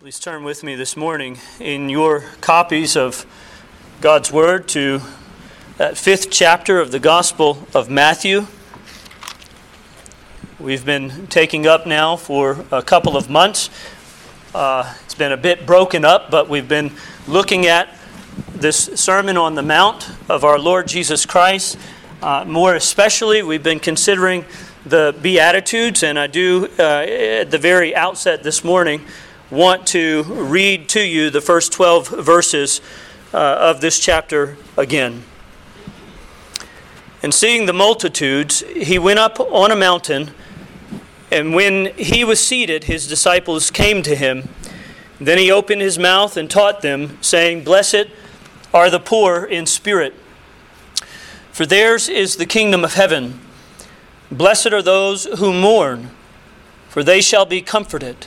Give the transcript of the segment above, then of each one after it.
Please turn with me this morning in your copies of God's Word to that fifth chapter of the Gospel of Matthew. We've been taking up now for a couple of months. Uh, it's been a bit broken up, but we've been looking at this Sermon on the Mount of our Lord Jesus Christ. Uh, more especially, we've been considering the Beatitudes, and I do uh, at the very outset this morning want to read to you the first 12 verses uh, of this chapter again. And seeing the multitudes, he went up on a mountain, and when he was seated, his disciples came to him. Then he opened his mouth and taught them, saying, Blessed are the poor in spirit, for theirs is the kingdom of heaven. Blessed are those who mourn, for they shall be comforted.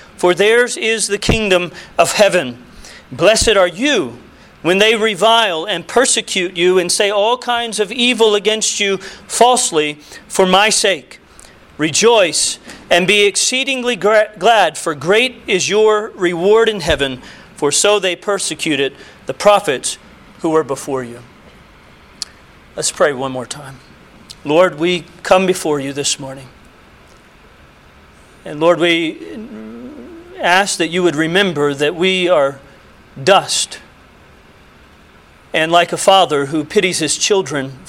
for theirs is the kingdom of heaven. Blessed are you when they revile and persecute you and say all kinds of evil against you falsely for my sake. Rejoice and be exceedingly glad, for great is your reward in heaven, for so they persecuted the prophets who were before you. Let's pray one more time. Lord, we come before you this morning. And Lord, we ask that you would remember that we are dust. And like a father who pities his children,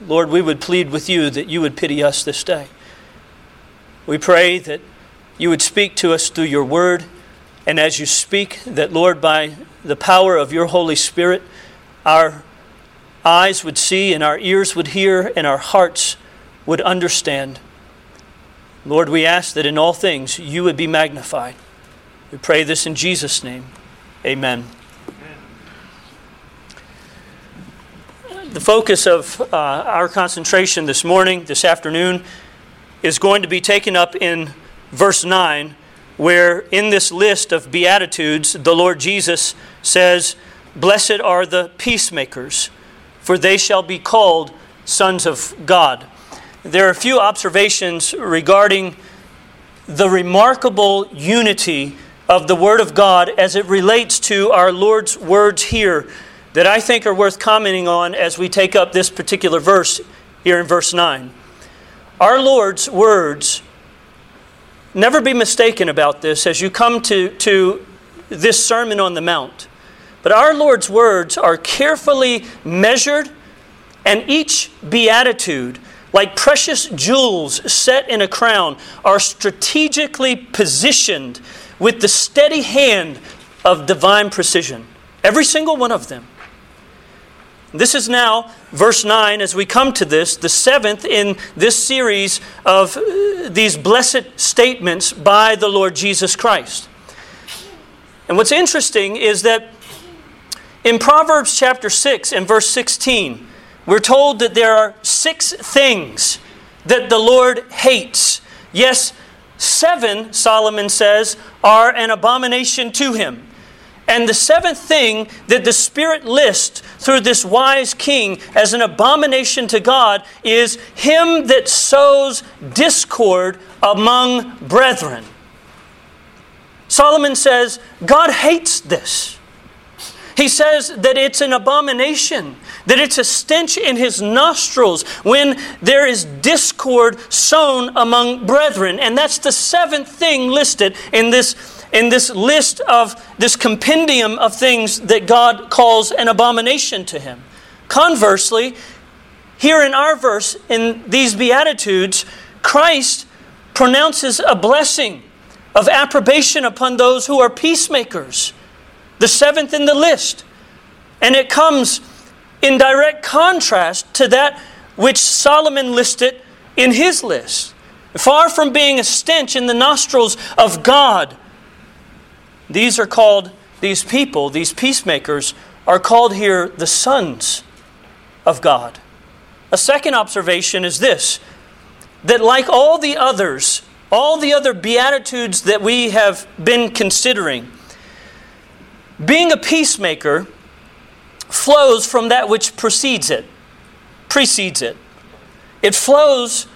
Lord, we would plead with you that you would pity us this day. We pray that you would speak to us through your word, and as you speak, that, Lord, by the power of your Holy Spirit, our eyes would see, and our ears would hear, and our hearts would understand. Lord, we ask that in all things you would be magnified. We pray this in Jesus' name. Amen. The focus of uh, our concentration this morning, this afternoon, is going to be taken up in verse 9, where in this list of Beatitudes, the Lord Jesus says, Blessed are the peacemakers, for they shall be called sons of God. There are a few observations regarding the remarkable unity of the Word of God as it relates to our Lord's words here that I think are worth commenting on as we take up this particular verse here in verse 9. Our Lord's words, never be mistaken about this as you come to, to this Sermon on the Mount, but our Lord's words are carefully measured, and each beatitude, like precious jewels set in a crown, are strategically positioned with the steady hand of divine precision. Every single one of them. This is now verse 9 as we come to this, the seventh in this series of uh, these blessed statements by the Lord Jesus Christ. And what's interesting is that in Proverbs chapter 6 and verse 16, we're told that there are six things that the Lord hates. Yes, Seven, Solomon says, are an abomination to him. And the seventh thing that the Spirit lists through this wise king as an abomination to God is him that sows discord among brethren. Solomon says, God hates this. He says that it's an abomination, that it's a stench in his nostrils when there is discord sown among brethren. And that's the seventh thing listed in this, in this list of this compendium of things that God calls an abomination to him. Conversely, here in our verse, in these Beatitudes, Christ pronounces a blessing of approbation upon those who are peacemakers the seventh in the list. And it comes in direct contrast to that which Solomon listed in his list. Far from being a stench in the nostrils of God, these are called, these people, these peacemakers, are called here the sons of God. A second observation is this that, like all the others, all the other Beatitudes that we have been considering, being a peacemaker flows from that which precedes it, precedes it. It flows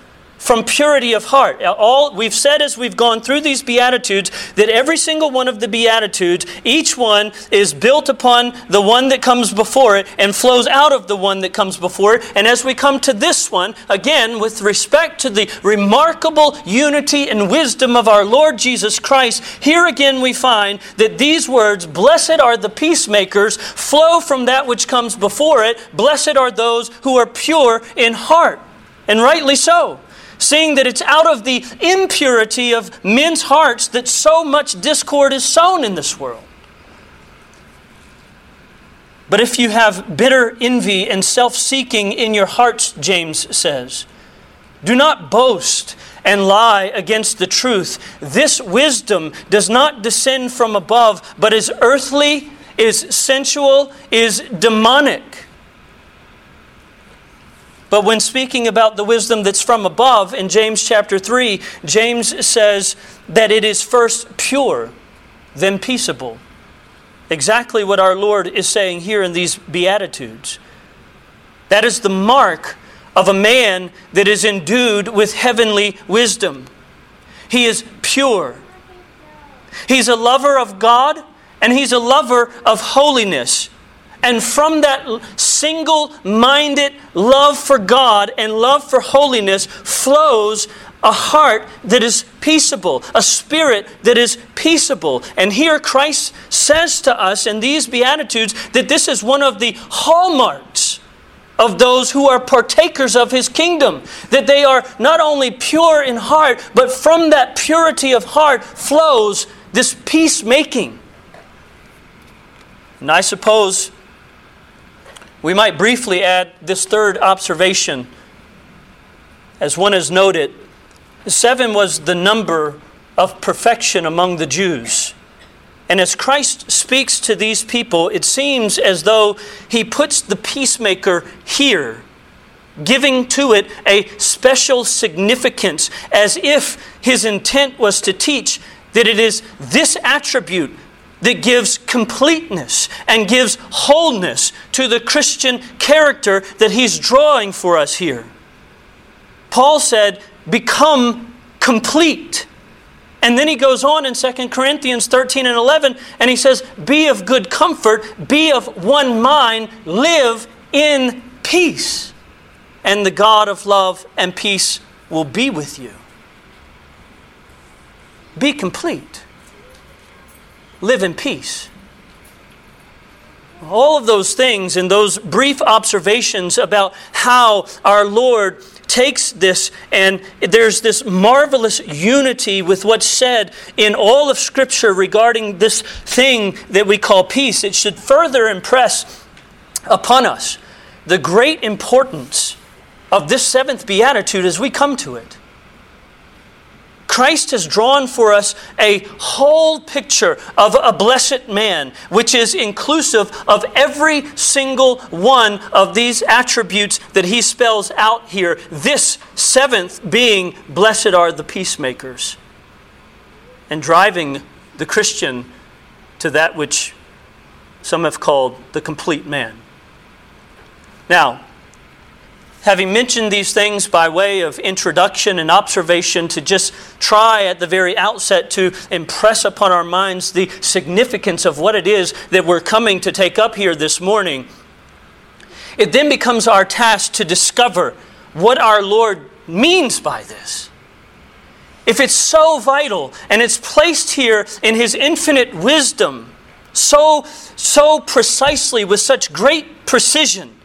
from purity of heart. All we've said as we've gone through these beatitudes that every single one of the beatitudes, each one is built upon the one that comes before it and flows out of the one that comes before it. And as we come to this one, again with respect to the remarkable unity and wisdom of our Lord Jesus Christ, here again we find that these words, blessed are the peacemakers, flow from that which comes before it. Blessed are those who are pure in heart. And rightly so seeing that it's out of the impurity of men's hearts that so much discord is sown in this world. But if you have bitter envy and self seeking in your hearts, James says, do not boast and lie against the truth. This wisdom does not descend from above, but is earthly, is sensual, is demonic. But when speaking about the wisdom that's from above in James chapter 3, James says that it is first pure, then peaceable. Exactly what our Lord is saying here in these Beatitudes. That is the mark of a man that is endued with heavenly wisdom. He is pure. He's a lover of God and he's a lover of holiness. And from that single minded love for God and love for holiness flows a heart that is peaceable, a spirit that is peaceable. And here Christ says to us in these Beatitudes that this is one of the hallmarks of those who are partakers of his kingdom. That they are not only pure in heart, but from that purity of heart flows this peacemaking. And I suppose we might briefly add this third observation. As one has noted, seven was the number of perfection among the Jews. And as Christ speaks to these people, it seems as though he puts the peacemaker here, giving to it a special significance, as if his intent was to teach that it is this attribute that gives completeness and gives wholeness to the Christian character that he's drawing for us here. Paul said, Become complete. And then he goes on in 2 Corinthians 13 and 11, and he says, Be of good comfort, be of one mind, live in peace. And the God of love and peace will be with you. Be complete live in peace. All of those things and those brief observations about how our Lord takes this, and there's this marvelous unity with what's said in all of Scripture regarding this thing that we call peace. It should further impress upon us the great importance of this seventh beatitude as we come to it. Christ has drawn for us a whole picture of a blessed man, which is inclusive of every single one of these attributes that he spells out here. This seventh being, blessed are the peacemakers, and driving the Christian to that which some have called the complete man. Now, having mentioned these things by way of introduction and observation, to just try at the very outset to impress upon our minds the significance of what it is that we're coming to take up here this morning, it then becomes our task to discover what our Lord means by this. If it's so vital and it's placed here in His infinite wisdom, so, so precisely with such great precision,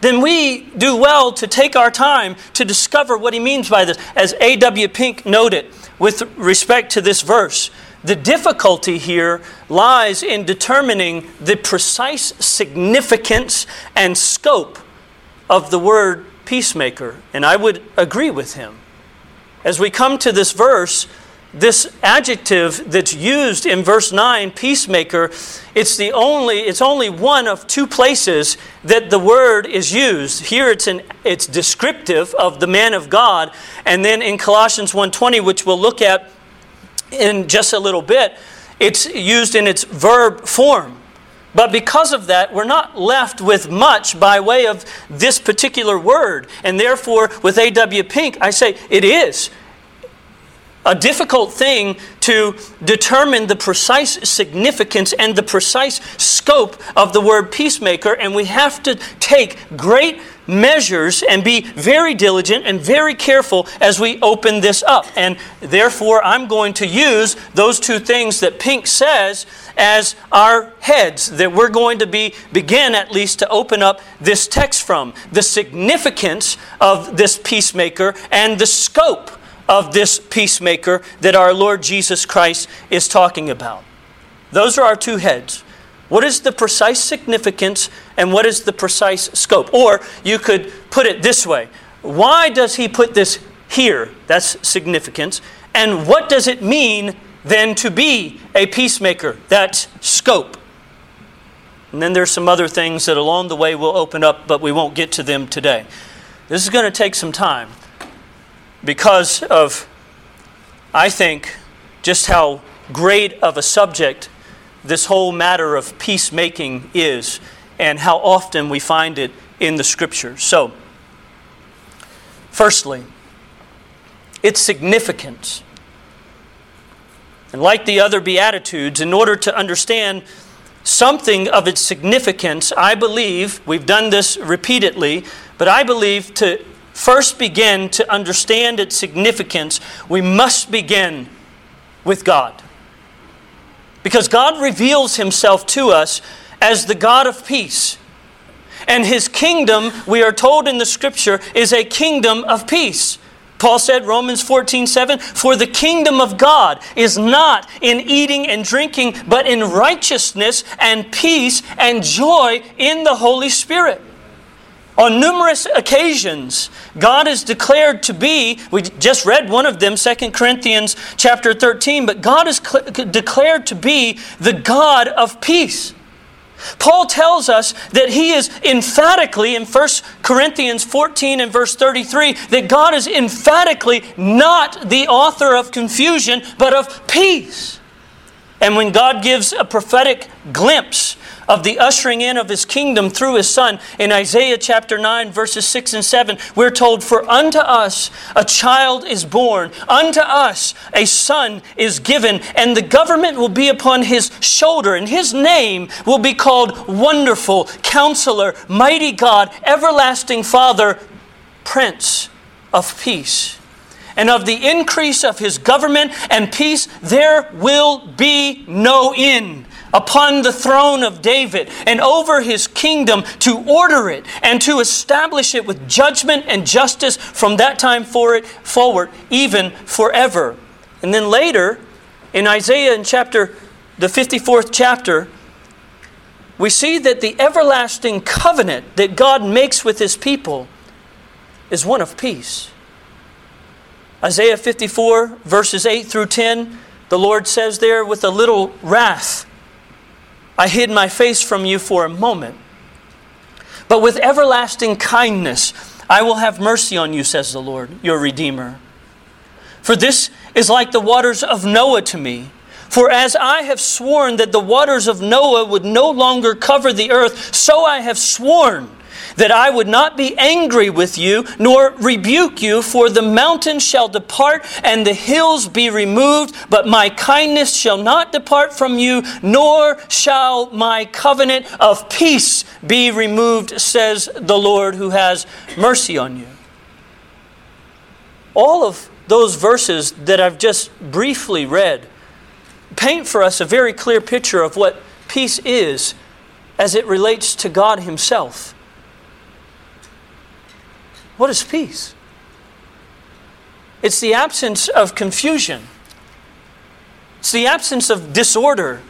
then we do well to take our time to discover what he means by this. As A.W. Pink noted with respect to this verse, the difficulty here lies in determining the precise significance and scope of the word peacemaker. And I would agree with him. As we come to this verse, this adjective that's used in verse 9 peacemaker it's the only it's only one of two places that the word is used here it's an it's descriptive of the man of god and then in colossians 1.20 which we'll look at in just a little bit it's used in its verb form but because of that, we're not left with much by way of this particular word. And therefore, with A.W. Pink, I say it is a difficult thing to determine the precise significance and the precise scope of the word peacemaker, and we have to take great measures and be very diligent and very careful as we open this up. And therefore, I'm going to use those two things that Pink says as our heads that we're going to be begin at least to open up this text from the significance of this peacemaker and the scope of this peacemaker that our Lord Jesus Christ is talking about. Those are our two heads. What is the precise significance and what is the precise scope? Or you could put it this way Why does he put this here? That's significance. And what does it mean then to be a peacemaker? That's scope. And then there's some other things that along the way we'll open up, but we won't get to them today. This is going to take some time because of, I think, just how great of a subject this whole matter of peacemaking is and how often we find it in the scriptures. So, firstly, its significance. And like the other Beatitudes, in order to understand something of its significance, I believe, we've done this repeatedly, but I believe to first begin to understand its significance, we must begin with God. Because God reveals himself to us as the God of peace. And his kingdom, we are told in the scripture, is a kingdom of peace. Paul said, Romans 14, 7, For the kingdom of God is not in eating and drinking, but in righteousness and peace and joy in the Holy Spirit. On numerous occasions, God is declared to be, we just read one of them, 2 Corinthians chapter 13, but God is cl- declared to be the God of peace. Paul tells us that he is emphatically, in 1 Corinthians 14 and verse 33, that God is emphatically not the author of confusion, but of peace. And when God gives a prophetic glimpse of the ushering in of his kingdom through his son. In Isaiah chapter 9, verses 6 and 7, we're told, For unto us a child is born, unto us a son is given, and the government will be upon his shoulder, and his name will be called Wonderful, Counselor, Mighty God, Everlasting Father, Prince of Peace and of the increase of his government and peace there will be no end upon the throne of David and over his kingdom to order it and to establish it with judgment and justice from that time for forward, even forever. And then later, in Isaiah in chapter the 54th chapter, we see that the everlasting covenant that God makes with his people is one of peace. Isaiah 54, verses 8 through 10, the Lord says there, with a little wrath I hid my face from you for a moment. But with everlasting kindness, I will have mercy on you, says the Lord, your Redeemer. For this is like the waters of Noah to me. For as I have sworn that the waters of Noah would no longer cover the earth, so I have sworn that I would not be angry with you, nor rebuke you, for the mountains shall depart and the hills be removed, but my kindness shall not depart from you, nor shall my covenant of peace be removed, says the Lord who has mercy on you. All of those verses that I've just briefly read paint for us a very clear picture of what peace is as it relates to God Himself. What is peace? It's the absence of confusion. It's the absence of disorder,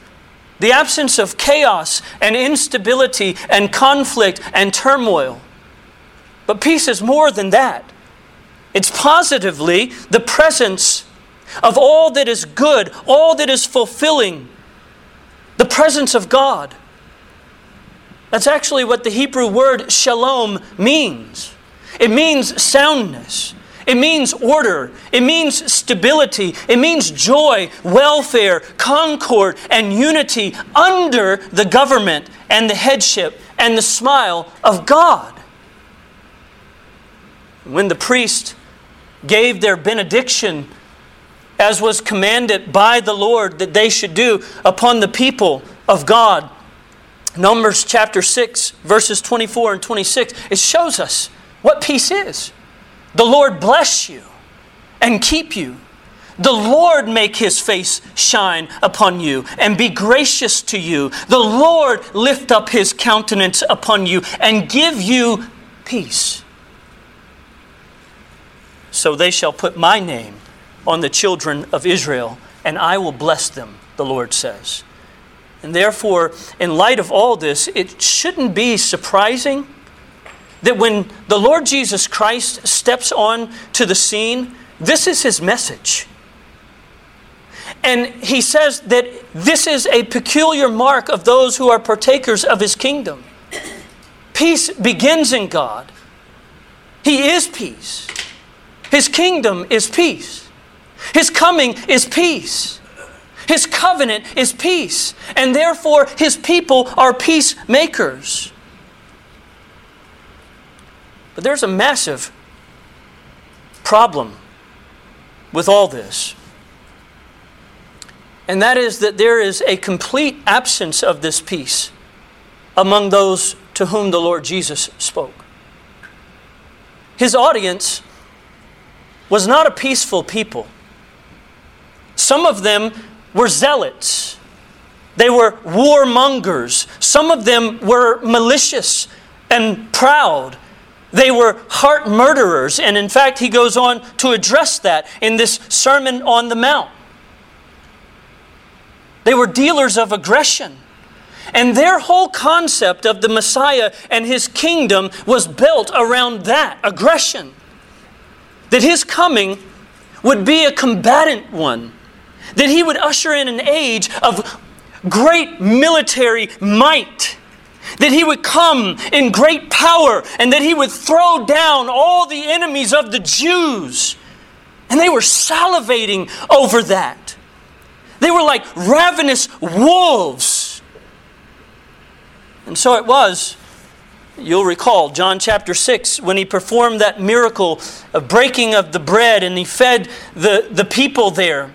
the absence of chaos and instability and conflict and turmoil. But peace is more than that. It's positively the presence of all that is good, all that is fulfilling, the presence of God. That's actually what the Hebrew word shalom means. It means soundness. It means order. It means stability. It means joy, welfare, concord, and unity under the government and the headship and the smile of God. When the priest gave their benediction, as was commanded by the Lord that they should do upon the people of God, Numbers chapter 6, verses 24 and 26, it shows us what peace is. The Lord bless you and keep you. The Lord make his face shine upon you and be gracious to you. The Lord lift up his countenance upon you and give you peace. So they shall put my name on the children of Israel, and I will bless them, the Lord says. And therefore, in light of all this, it shouldn't be surprising that when the Lord Jesus Christ steps on to the scene, this is his message. And he says that this is a peculiar mark of those who are partakers of his kingdom. Peace begins in God. He is peace. His kingdom is peace. His coming is peace. His covenant is peace. And therefore, his people are peacemakers. But there's a massive problem with all this. And that is that there is a complete absence of this peace among those to whom the Lord Jesus spoke. His audience was not a peaceful people. Some of them were zealots. They were warmongers. Some of them were malicious and proud they were heart murderers, and in fact, he goes on to address that in this Sermon on the Mount. They were dealers of aggression. And their whole concept of the Messiah and his kingdom was built around that aggression. That his coming would be a combatant one, that he would usher in an age of great military might that he would come in great power and that he would throw down all the enemies of the Jews. And they were salivating over that. They were like ravenous wolves. And so it was, you'll recall, John chapter 6, when he performed that miracle of breaking of the bread and he fed the, the people there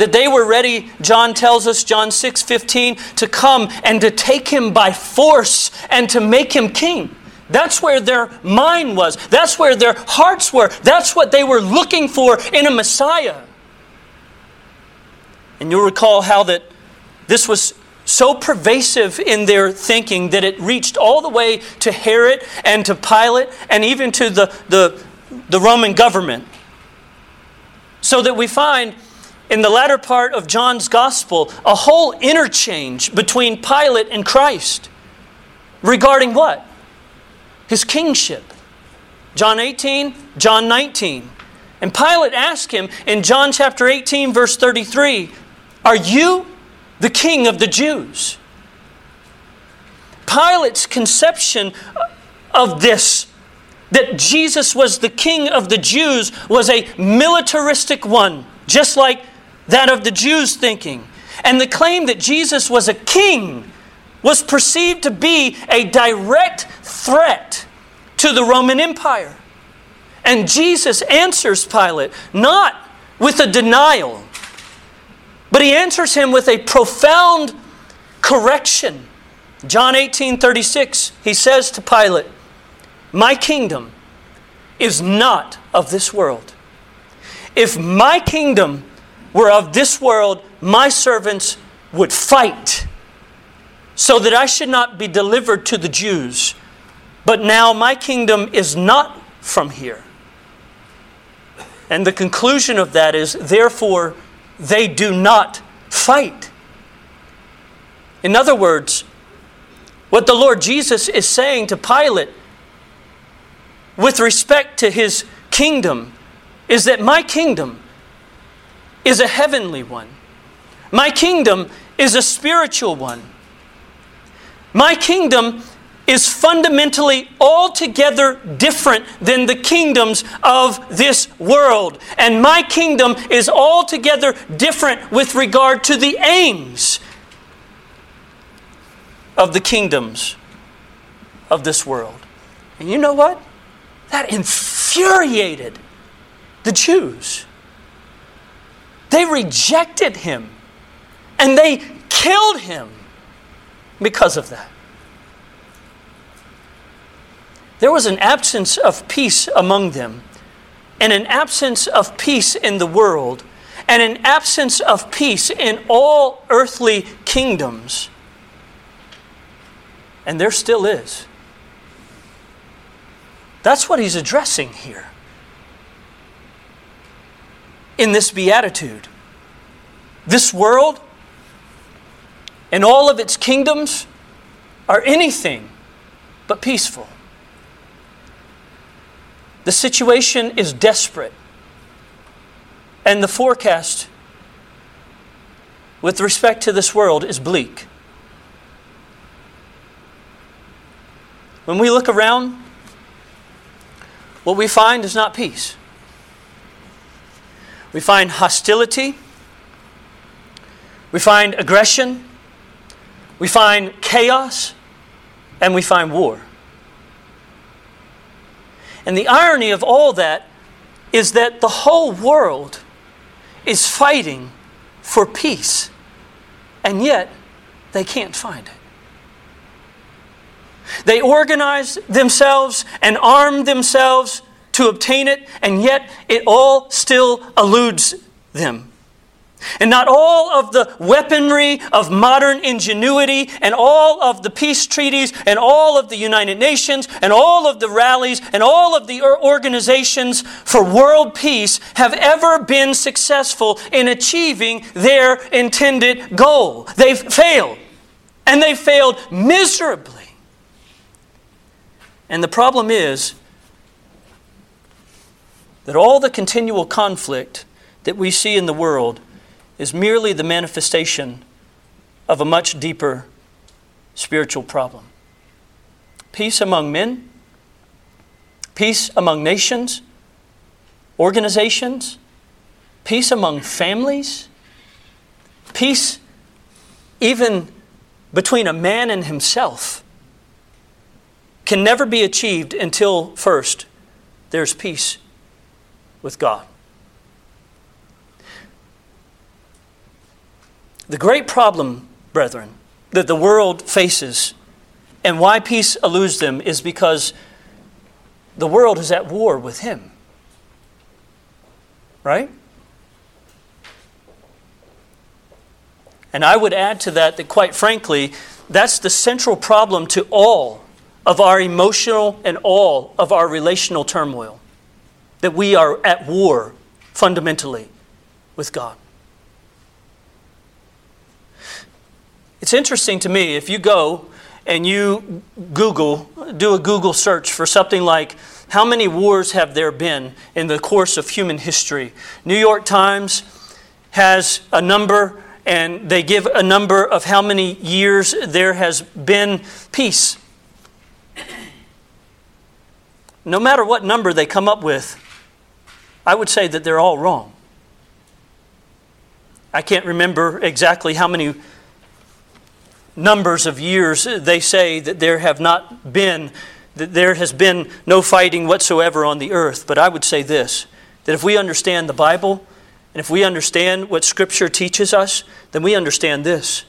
that they were ready, John tells us, John 6 15, to come and to take him by force and to make him king. That's where their mind was. That's where their hearts were. That's what they were looking for in a Messiah. And you'll recall how that this was so pervasive in their thinking that it reached all the way to Herod and to Pilate and even to the, the, the Roman government. So that we find in the latter part of John's gospel a whole interchange between Pilate and Christ regarding what? His kingship. John 18, John 19. And Pilate asked him in John chapter 18, verse 33, Are you the king of the Jews? Pilate's conception of this, that Jesus was the king of the Jews, was a militaristic one, just like that of the Jews' thinking. And the claim that Jesus was a king was perceived to be a direct threat to the Roman Empire. And Jesus answers Pilate not with a denial, but he answers him with a profound correction. John 18 36, he says to Pilate, My kingdom is not of this world. If my kingdom were of this world, my servants would fight so that I should not be delivered to the Jews. But now my kingdom is not from here. And the conclusion of that is, therefore, they do not fight. In other words, what the Lord Jesus is saying to Pilate with respect to his kingdom is that my kingdom is a heavenly one. My kingdom is a spiritual one. My kingdom is fundamentally altogether different than the kingdoms of this world. And my kingdom is altogether different with regard to the aims of the kingdoms of this world. And you know what? That infuriated the Jews. They rejected him and they killed him because of that. There was an absence of peace among them, and an absence of peace in the world, and an absence of peace in all earthly kingdoms. And there still is. That's what he's addressing here in this beatitude. This world and all of its kingdoms are anything but peaceful. The situation is desperate. And the forecast with respect to this world is bleak. When we look around, what we find is not peace. We find hostility. We find aggression. We find chaos. And we find war. And the irony of all that is that the whole world is fighting for peace, and yet they can't find it. They organize themselves and arm themselves to obtain it, and yet it all still eludes them. And not all of the weaponry of modern ingenuity and all of the peace treaties and all of the United Nations and all of the rallies and all of the organizations for world peace have ever been successful in achieving their intended goal. They've failed. And they failed miserably. And the problem is that all the continual conflict that we see in the world is merely the manifestation of a much deeper spiritual problem. Peace among men, peace among nations, organizations, peace among families, peace even between a man and himself can never be achieved until first there's peace with God. The great problem, brethren, that the world faces and why peace eludes them is because the world is at war with Him. Right? And I would add to that that, quite frankly, that's the central problem to all of our emotional and all of our relational turmoil. That we are at war fundamentally with God. It's interesting to me if you go and you Google, do a Google search for something like how many wars have there been in the course of human history? New York Times has a number and they give a number of how many years there has been peace. No matter what number they come up with, I would say that they're all wrong. I can't remember exactly how many numbers of years, they say that there have not been, that there has been no fighting whatsoever on the earth. But I would say this that if we understand the Bible, and if we understand what Scripture teaches us, then we understand this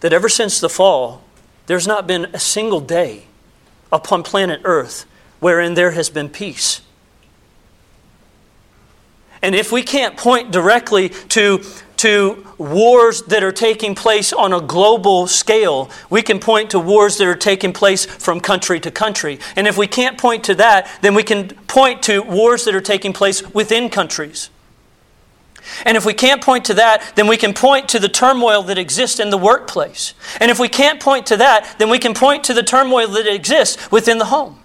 that ever since the fall, there's not been a single day upon planet Earth wherein there has been peace. And if we can't point directly to to wars that are taking place on a global scale. We can point to wars that are taking place from country to country. And if we can't point to that, then we can point to wars that are taking place within countries. And if we can't point to that, then we can point to the turmoil that exists in the workplace. And if we can't point to that, then we can point to the turmoil that exists within the home.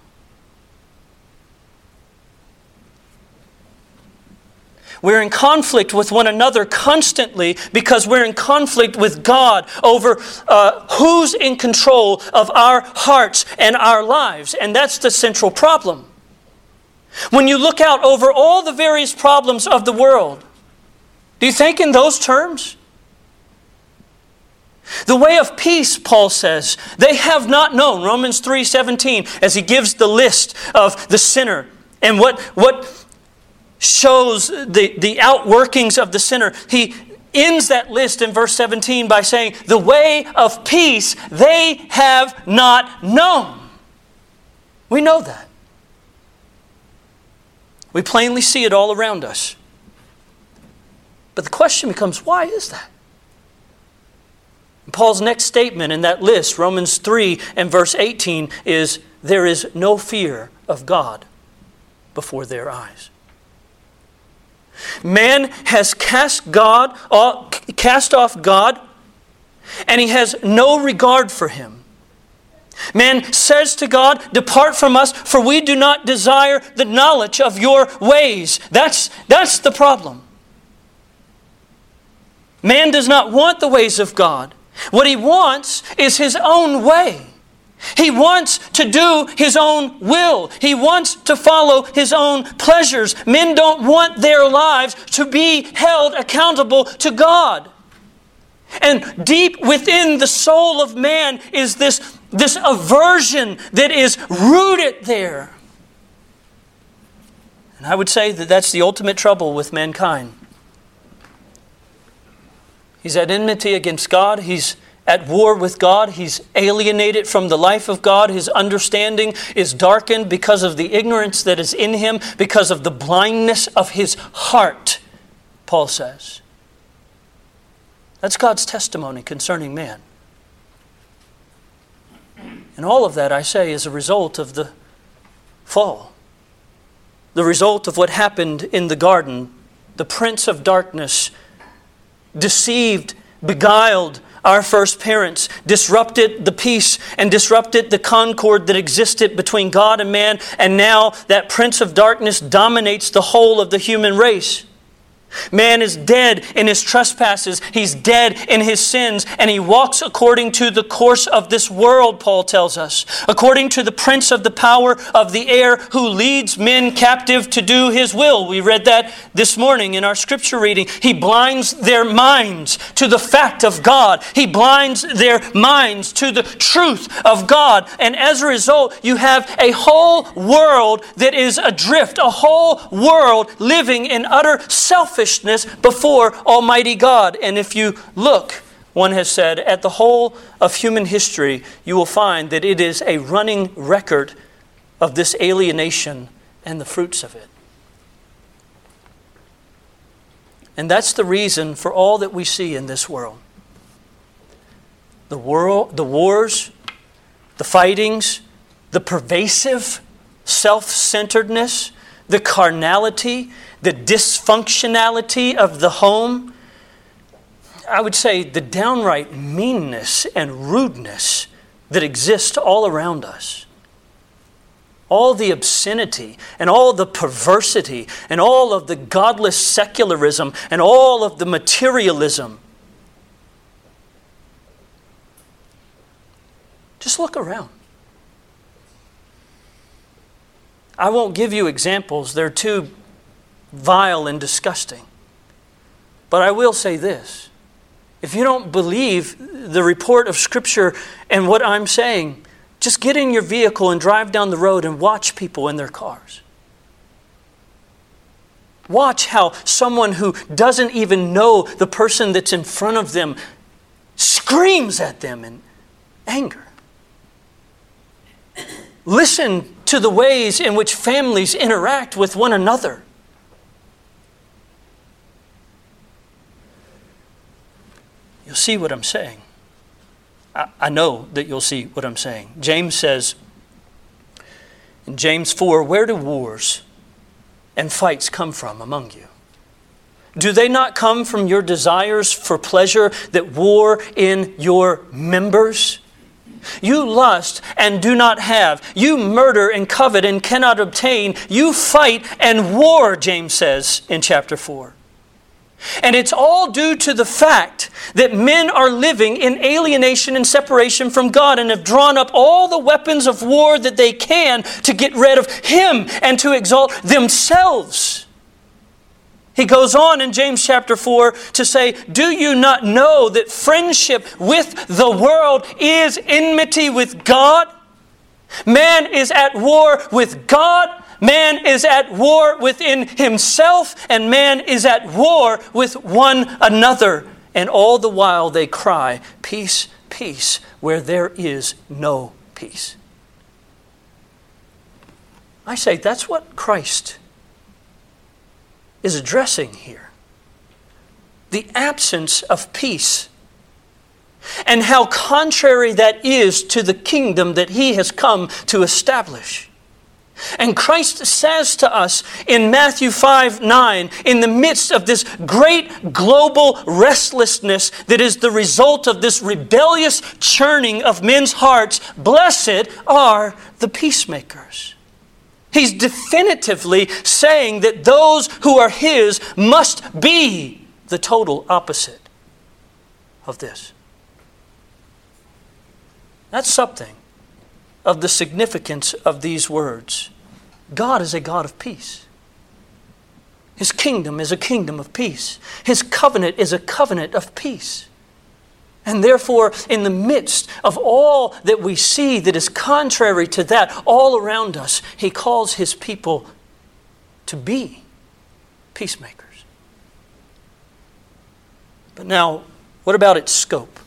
We're in conflict with one another constantly because we're in conflict with God over uh, who's in control of our hearts and our lives. And that's the central problem. When you look out over all the various problems of the world, do you think in those terms? The way of peace, Paul says, they have not known. Romans 3:17, as he gives the list of the sinner and what, what shows the, the outworkings of the sinner, he ends that list in verse 17 by saying, The way of peace they have not known. We know that. We plainly see it all around us. But the question becomes why is that? Paul's next statement in that list, Romans 3 and verse 18, is there is no fear of God before their eyes. Man has cast God, uh, cast off God, and he has no regard for him. Man says to God, Depart from us, for we do not desire the knowledge of your ways. That's, that's the problem. Man does not want the ways of God. What he wants is his own way. He wants to do his own will. He wants to follow his own pleasures. Men don't want their lives to be held accountable to God. And deep within the soul of man is this this aversion that is rooted there. And I would say that that's the ultimate trouble with mankind. He's at enmity against God. He's at war with God. He's alienated from the life of God. His understanding is darkened because of the ignorance that is in him, because of the blindness of his heart, Paul says. That's God's testimony concerning man. And all of that, I say, is a result of the fall. The result of what happened in the garden. The prince of darkness deceived, beguiled our first parents, disrupted the peace and disrupted the concord that existed between God and man, and now that prince of darkness dominates the whole of the human race. Man is dead in his trespasses. He's dead in his sins, and he walks according to the course of this world, Paul tells us, according to the prince of the power of the air who leads men captive to do his will. We read that this morning in our scripture reading. He blinds their minds to the fact of God, he blinds their minds to the truth of God. And as a result, you have a whole world that is adrift, a whole world living in utter selfishness before Almighty God. And if you look, one has said, at the whole of human history, you will find that it is a running record of this alienation and the fruits of it. And that's the reason for all that we see in this world. The, world, the wars, the fightings, the pervasive self centeredness, the carnality, the dysfunctionality of the home. I would say the downright meanness and rudeness that exists all around us. All the obscenity and all the perversity and all of the godless secularism and all of the materialism. Just look around. I won't give you examples, they're too vile and disgusting. But I will say this if you don't believe the report of Scripture and what I'm saying, just get in your vehicle and drive down the road and watch people in their cars. Watch how someone who doesn't even know the person that's in front of them screams at them in anger. Listen to the ways in which families interact with one another. See what I'm saying. I, I know that you'll see what I'm saying. James says in James 4 Where do wars and fights come from among you? Do they not come from your desires for pleasure that war in your members? You lust and do not have. You murder and covet and cannot obtain. You fight and war, James says in chapter 4. And it's all due to the fact that men are living in alienation and separation from God and have drawn up all the weapons of war that they can to get rid of Him and to exalt themselves. He goes on in James chapter 4 to say, Do you not know that friendship with the world is enmity with God? Man is at war with God Man is at war within himself, and man is at war with one another. And all the while they cry, Peace, peace, where there is no peace. I say that's what Christ is addressing here the absence of peace. And how contrary that is to the kingdom that he has come to establish. And Christ says to us in Matthew 5 9, in the midst of this great global restlessness that is the result of this rebellious churning of men's hearts, blessed are the peacemakers. He's definitively saying that those who are His must be the total opposite of this. That's something of the significance of these words. God is a God of peace. His kingdom is a kingdom of peace. His covenant is a covenant of peace. And therefore, in the midst of all that we see that is contrary to that all around us, He calls His people to be peacemakers. But now, what about its scope?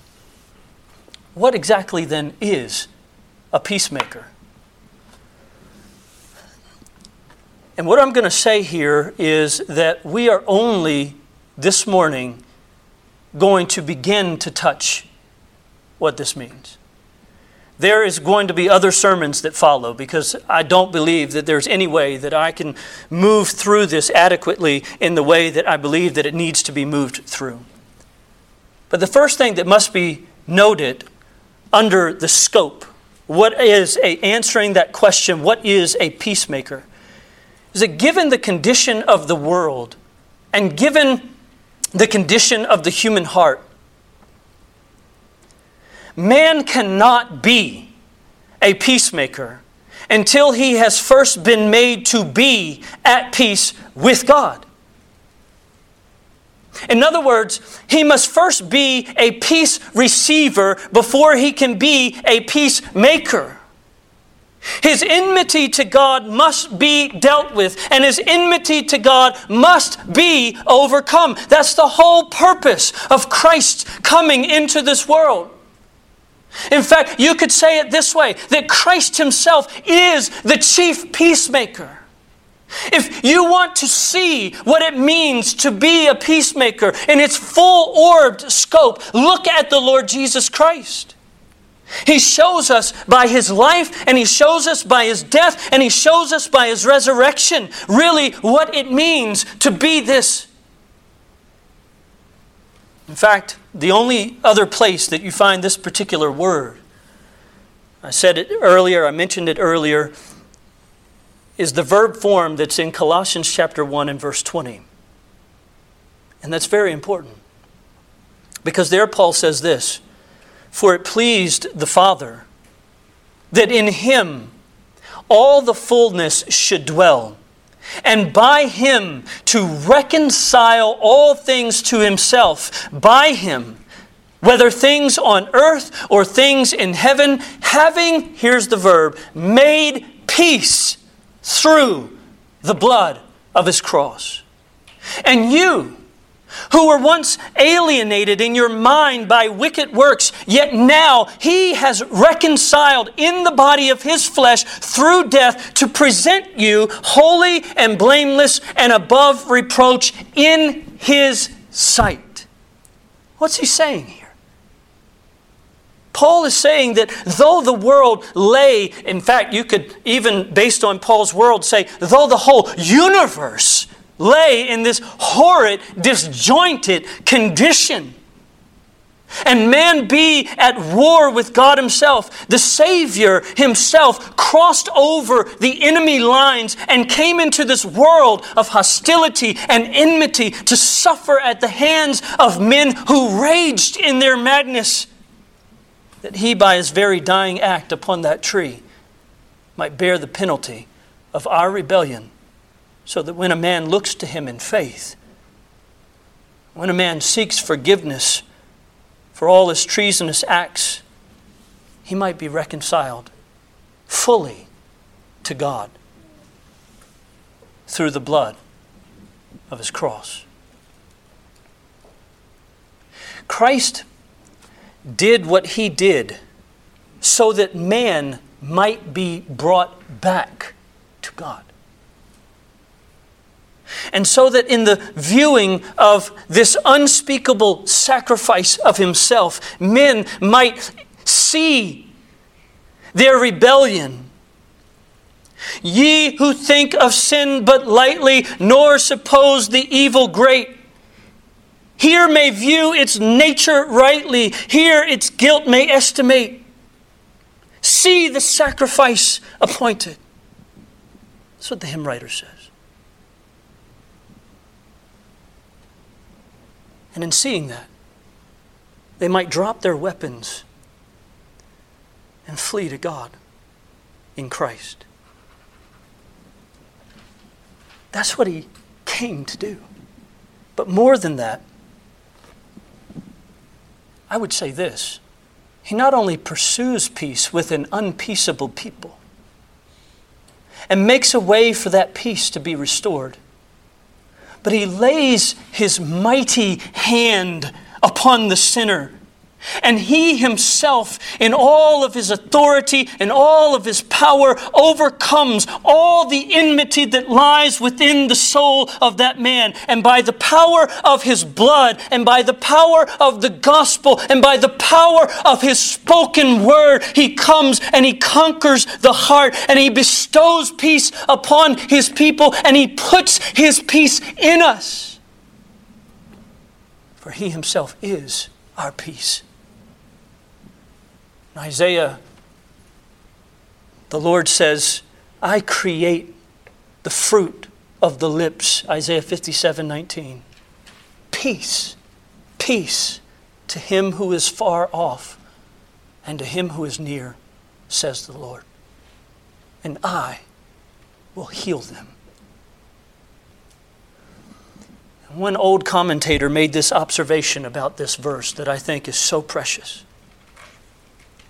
What exactly then is a peacemaker. And what I'm going to say here is that we are only this morning going to begin to touch what this means. There is going to be other sermons that follow because I don't believe that there's any way that I can move through this adequately in the way that I believe that it needs to be moved through. But the first thing that must be noted under the scope what is a, answering that question, what is a peacemaker? Is that given the condition of the world and given the condition of the human heart, man cannot be a peacemaker until he has first been made to be at peace with God. In other words, he must first be a peace receiver before he can be a peacemaker. His enmity to God must be dealt with, and his enmity to God must be overcome. That's the whole purpose of Christ coming into this world. In fact, you could say it this way that Christ himself is the chief peacemaker. If you want to see what it means to be a peacemaker in its full orbed scope, look at the Lord Jesus Christ. He shows us by his life, and he shows us by his death, and he shows us by his resurrection really what it means to be this. In fact, the only other place that you find this particular word, I said it earlier, I mentioned it earlier, is the verb form that's in Colossians chapter 1 and verse 20. And that's very important. Because there Paul says this For it pleased the Father that in him all the fullness should dwell, and by him to reconcile all things to himself, by him, whether things on earth or things in heaven, having, here's the verb, made peace through the blood of his cross. And you, who were once alienated in your mind by wicked works, yet now he has reconciled in the body of his flesh through death to present you holy and blameless and above reproach in his sight. What's he saying? Paul is saying that though the world lay, in fact, you could even, based on Paul's world, say, though the whole universe lay in this horrid, disjointed condition, and man be at war with God Himself. The Savior Himself crossed over the enemy lines and came into this world of hostility and enmity to suffer at the hands of men who raged in their madness. That He, by His very dying act upon that tree, might bear the penalty of our rebellion, so that when a man looks to Him in faith, when a man seeks forgiveness, for all his treasonous acts, he might be reconciled fully to God through the blood of his cross. Christ did what he did so that man might be brought back to God. And so that in the viewing of this unspeakable sacrifice of himself, men might see their rebellion. Ye who think of sin but lightly, nor suppose the evil great, here may view its nature rightly, here its guilt may estimate. See the sacrifice appointed. That's what the hymn writer says. And in seeing that, they might drop their weapons and flee to God in Christ. That's what he came to do. But more than that, I would say this. He not only pursues peace with an unpeaceable people and makes a way for that peace to be restored but he lays his mighty hand upon the sinner and he himself, in all of his authority and all of his power, overcomes all the enmity that lies within the soul of that man. And by the power of his blood, and by the power of the gospel, and by the power of his spoken word, he comes and he conquers the heart, and he bestows peace upon his people, and he puts his peace in us. For he himself is our peace. Isaiah, the Lord says, I create the fruit of the lips. Isaiah 57 19. Peace, peace to him who is far off and to him who is near, says the Lord. And I will heal them. One old commentator made this observation about this verse that I think is so precious.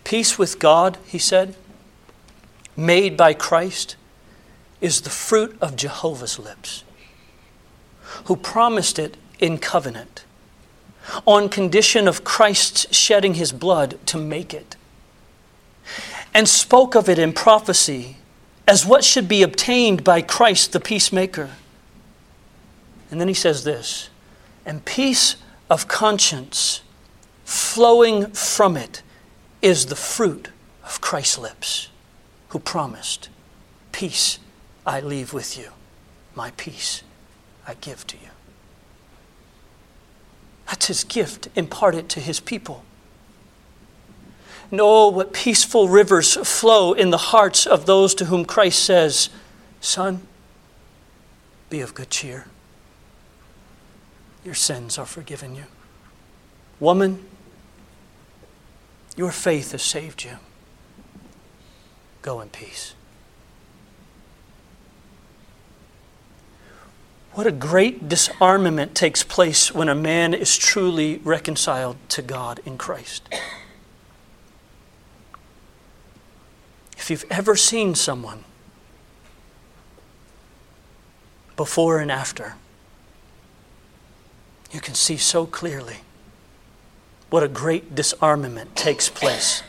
Peace with God, he said, made by Christ, is the fruit of Jehovah's lips, who promised it in covenant, on condition of Christ's shedding his blood to make it, and spoke of it in prophecy as what should be obtained by Christ the peacemaker. And then he says this, and peace of conscience flowing from it is the fruit of Christ's lips, who promised, Peace I leave with you, my peace I give to you. That's his gift imparted to his people. And oh, what peaceful rivers flow in the hearts of those to whom Christ says, Son, be of good cheer. Your sins are forgiven you. Woman, your faith has saved you. Go in peace. What a great disarmament takes place when a man is truly reconciled to God in Christ. If you've ever seen someone before and after, you can see so clearly what a great disarmament takes place.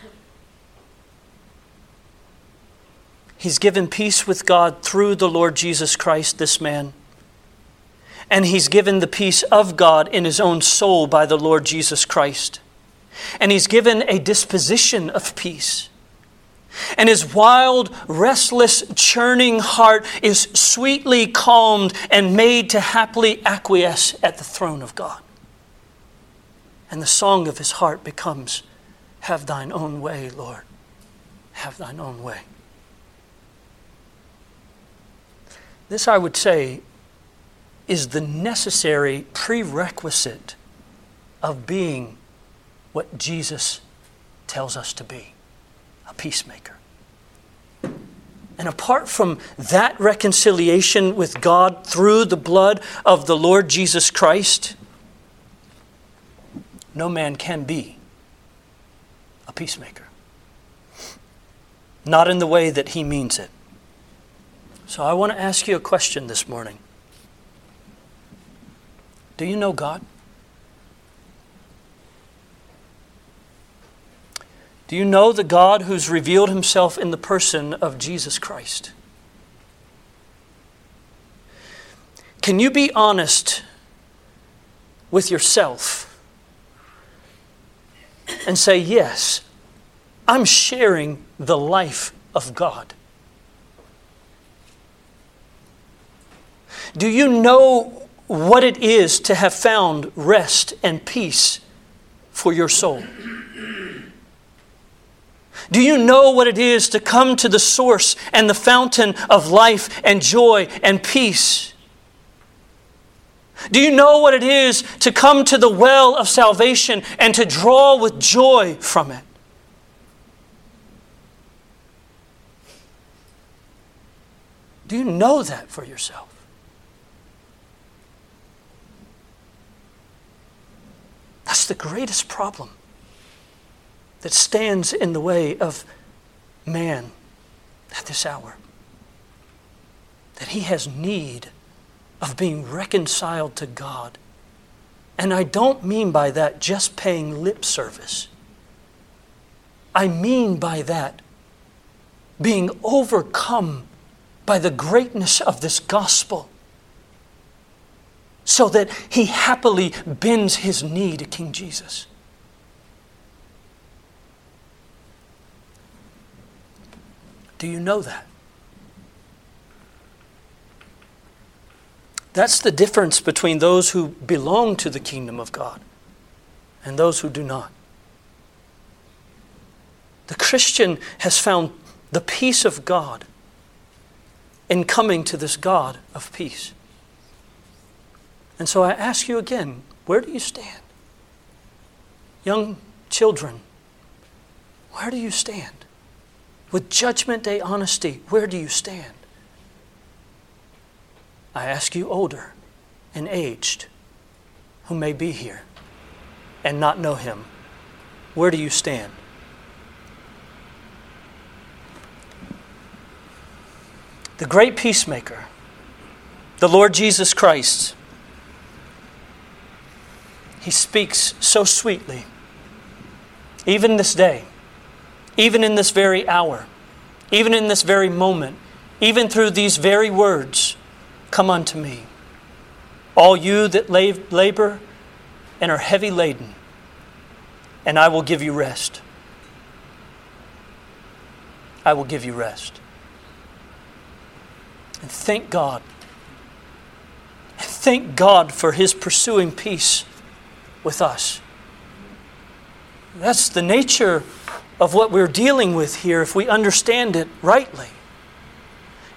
He's given peace with God through the Lord Jesus Christ, this man. And he's given the peace of God in his own soul by the Lord Jesus Christ. And he's given a disposition of peace. And his wild, restless, churning heart is sweetly calmed and made to happily acquiesce at the throne of God. And the song of his heart becomes, Have thine own way, Lord. Have thine own way. This, I would say, is the necessary prerequisite of being what Jesus tells us to be a peacemaker. And apart from that reconciliation with God through the blood of the Lord Jesus Christ, no man can be a peacemaker. Not in the way that he means it. So I want to ask you a question this morning Do you know God? Do you know the God who's revealed himself in the person of Jesus Christ? Can you be honest with yourself and say, Yes, I'm sharing the life of God? Do you know what it is to have found rest and peace for your soul? Do you know what it is to come to the source and the fountain of life and joy and peace? Do you know what it is to come to the well of salvation and to draw with joy from it? Do you know that for yourself? That's the greatest problem that stands in the way of man at this hour. That he has need of being reconciled to God. And I don't mean by that just paying lip service. I mean by that being overcome by the greatness of this gospel so that he happily bends his knee to King Jesus. Do you know that? That's the difference between those who belong to the kingdom of God and those who do not. The Christian has found the peace of God in coming to this God of peace. And so I ask you again where do you stand? Young children, where do you stand? with Judgment Day honesty, where do you stand? I ask you, older and aged, who may be here and not know Him, where do you stand? The great peacemaker, the Lord Jesus Christ, He speaks so sweetly, even this day even in this very hour, even in this very moment, even through these very words Come unto me, all you that labor and are heavy laden, and I will give you rest. I will give you rest. And thank God. Thank God for His pursuing peace with us. That's the nature of what we're dealing with here if we understand it rightly.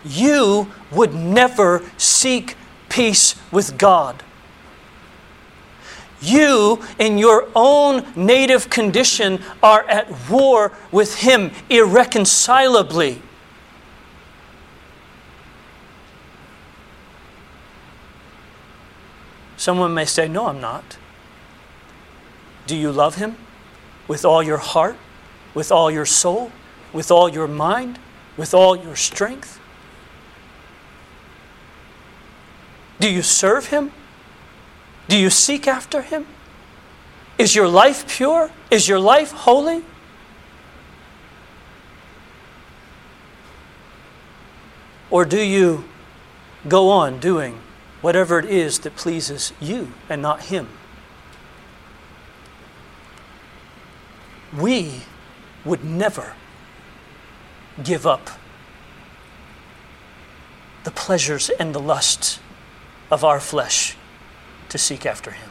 You would never seek peace with God. You, in your own native condition, are at war with Him irreconcilably. Someone may say, No, I'm not. Do you love Him with all your heart? with all your soul, with all your mind, with all your strength? Do you serve Him? Do you seek after Him? Is your life pure? Is your life holy? Or do you go on doing whatever it is that pleases you and not Him? We would never give up the pleasures and the lusts of our flesh to seek after Him.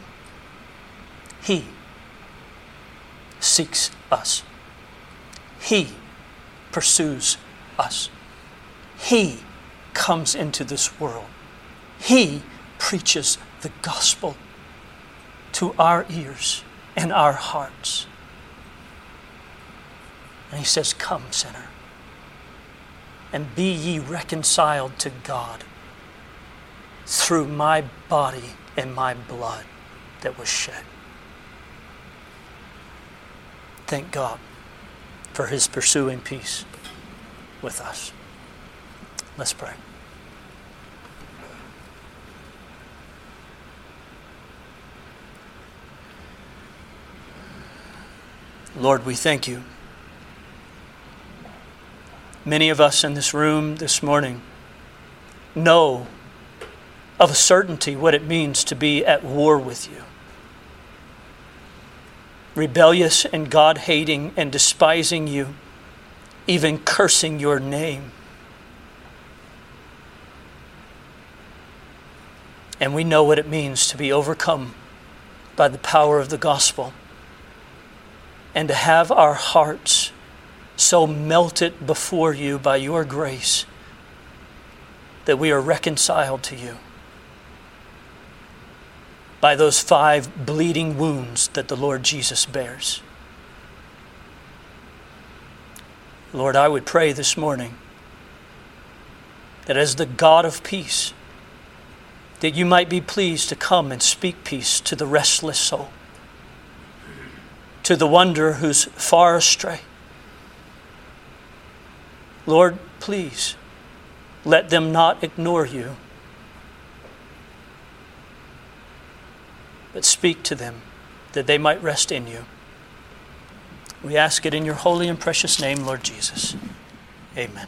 He seeks us. He pursues us. He comes into this world. He preaches the gospel to our ears and our hearts. And he says, Come, sinner, and be ye reconciled to God through my body and my blood that was shed. Thank God for his pursuing peace with us. Let's pray. Lord, we thank you. Many of us in this room this morning know of a certainty what it means to be at war with you. Rebellious and God hating and despising you, even cursing your name. And we know what it means to be overcome by the power of the gospel and to have our hearts so melted before you by your grace that we are reconciled to you by those five bleeding wounds that the Lord Jesus bears. Lord, I would pray this morning that as the God of peace, that you might be pleased to come and speak peace to the restless soul to the wanderer who's far astray. Lord, please let them not ignore you, but speak to them that they might rest in you. We ask it in your holy and precious name, Lord Jesus. Amen.